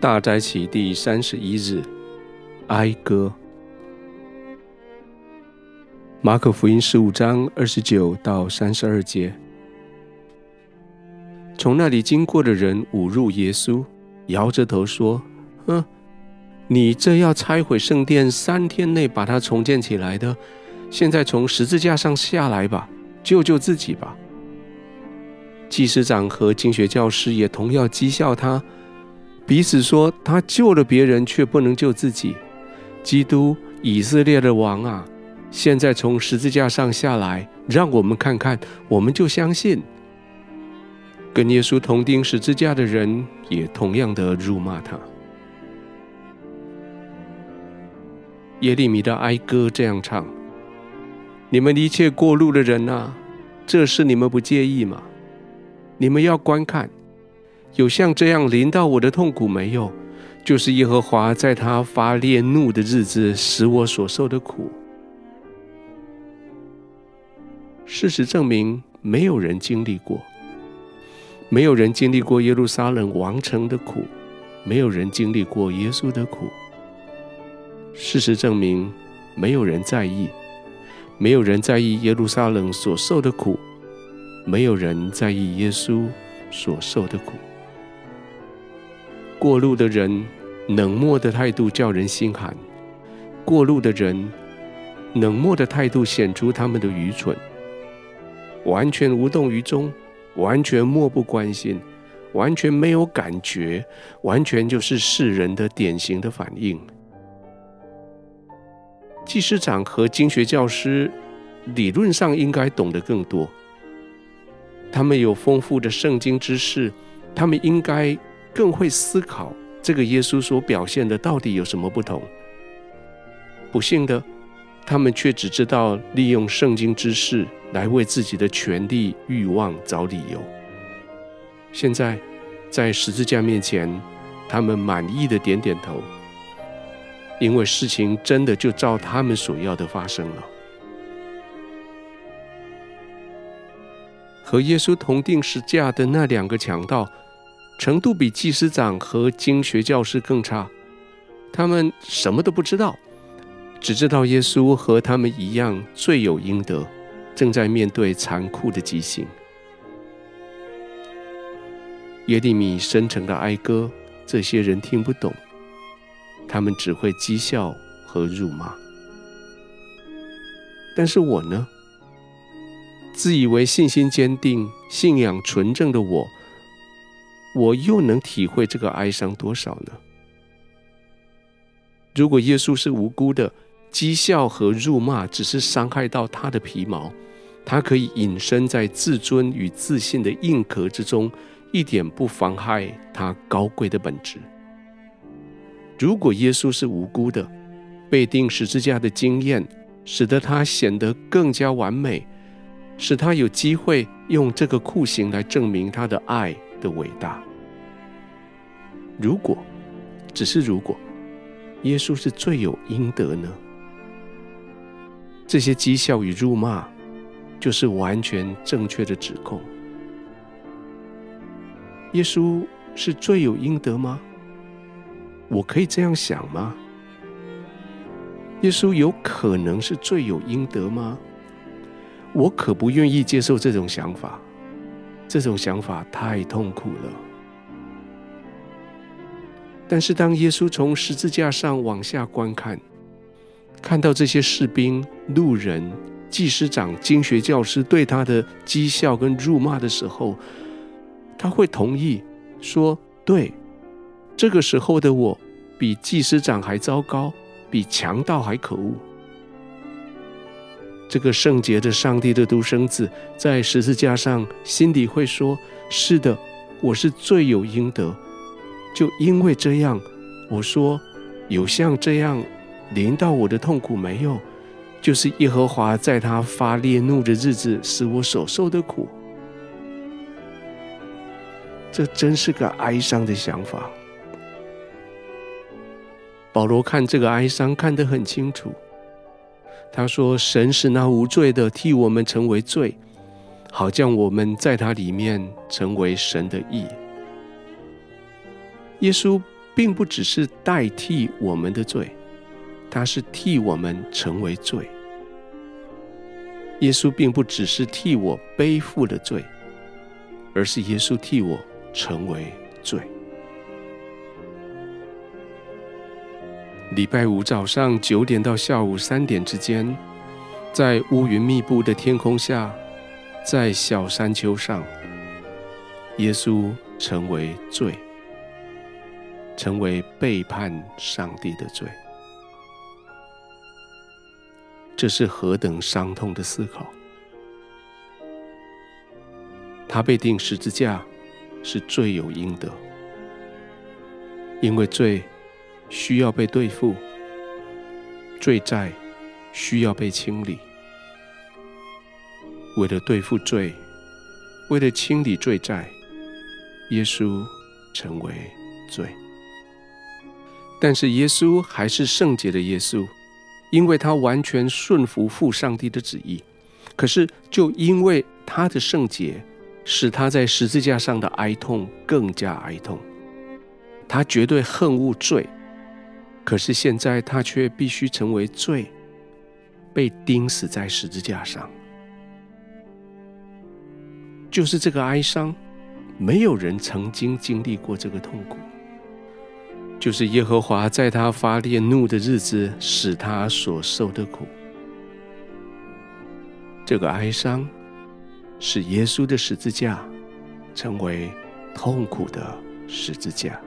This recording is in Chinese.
大斋期第三十一日，哀歌。马可福音十五章二十九到三十二节。从那里经过的人侮辱耶稣，摇着头说：“哼，你这要拆毁圣殿，三天内把它重建起来的，现在从十字架上下来吧，救救自己吧。”祭司长和经学教师也同样讥笑他。彼此说：“他救了别人，却不能救自己。基督，以色列的王啊，现在从十字架上下来，让我们看看，我们就相信。”跟耶稣同钉十字架的人也同样的辱骂他。耶利米的哀歌这样唱：“你们一切过路的人啊，这事你们不介意吗？你们要观看。”有像这样临到我的痛苦没有？就是耶和华在他发烈怒的日子使我所受的苦。事实证明，没有人经历过，没有人经历过耶路撒冷王城的苦，没有人经历过耶稣的苦。事实证明，没有人在意，没有人在意耶路撒冷所受的苦，没有人在意耶稣所受的苦。过路的人冷漠的态度叫人心寒，过路的人冷漠的态度显出他们的愚蠢，完全无动于衷，完全漠不关心，完全没有感觉，完全就是世人的典型的反应。祭司长和经学教师理论上应该懂得更多，他们有丰富的圣经知识，他们应该。更会思考这个耶稣所表现的到底有什么不同。不幸的，他们却只知道利用圣经知识来为自己的权力欲望找理由。现在，在十字架面前，他们满意的点点头，因为事情真的就照他们所要的发生了。和耶稣同钉十字架的那两个强盗。程度比祭司长和经学教师更差，他们什么都不知道，只知道耶稣和他们一样罪有应得，正在面对残酷的极刑。耶利米深沉的哀歌，这些人听不懂，他们只会讥笑和辱骂。但是我呢？自以为信心坚定、信仰纯正的我。我又能体会这个哀伤多少呢？如果耶稣是无辜的，讥笑和辱骂只是伤害到他的皮毛，他可以隐身在自尊与自信的硬壳之中，一点不妨害他高贵的本质。如果耶稣是无辜的，被钉十字架的经验使得他显得更加完美，使他有机会用这个酷刑来证明他的爱的伟大。如果，只是如果，耶稣是罪有应得呢？这些讥笑与辱骂，就是完全正确的指控。耶稣是罪有应得吗？我可以这样想吗？耶稣有可能是罪有应得吗？我可不愿意接受这种想法，这种想法太痛苦了。但是，当耶稣从十字架上往下观看，看到这些士兵、路人、祭司长、经学教师对他的讥笑跟辱骂的时候，他会同意说：“对，这个时候的我比祭司长还糟糕，比强盗还可恶。”这个圣洁的上帝的独生子在十字架上，心里会说：“是的，我是罪有应得。”就因为这样，我说有像这样临到我的痛苦没有？就是耶和华在他发烈怒的日子使我所受的苦。这真是个哀伤的想法。保罗看这个哀伤看得很清楚，他说：“神使那无罪的替我们成为罪，好将我们在他里面成为神的义。”耶稣并不只是代替我们的罪，他是替我们成为罪。耶稣并不只是替我背负了罪，而是耶稣替我成为罪。礼拜五早上九点到下午三点之间，在乌云密布的天空下，在小山丘上，耶稣成为罪，成为背叛上帝的罪。这是何等伤痛的思考！他被钉十字架是罪有应得，因为罪需要被对付，罪债需要被清理。为了对付罪，为了清理罪债，耶稣成为罪。但是耶稣还是圣洁的耶稣。因为他完全顺服父上帝的旨意，可是就因为他的圣洁，使他在十字架上的哀痛更加哀痛。他绝对恨恶罪，可是现在他却必须成为罪，被钉死在十字架上。就是这个哀伤，没有人曾经经历过这个痛苦。就是耶和华在他发烈怒的日子使他所受的苦，这个哀伤使耶稣的十字架成为痛苦的十字架。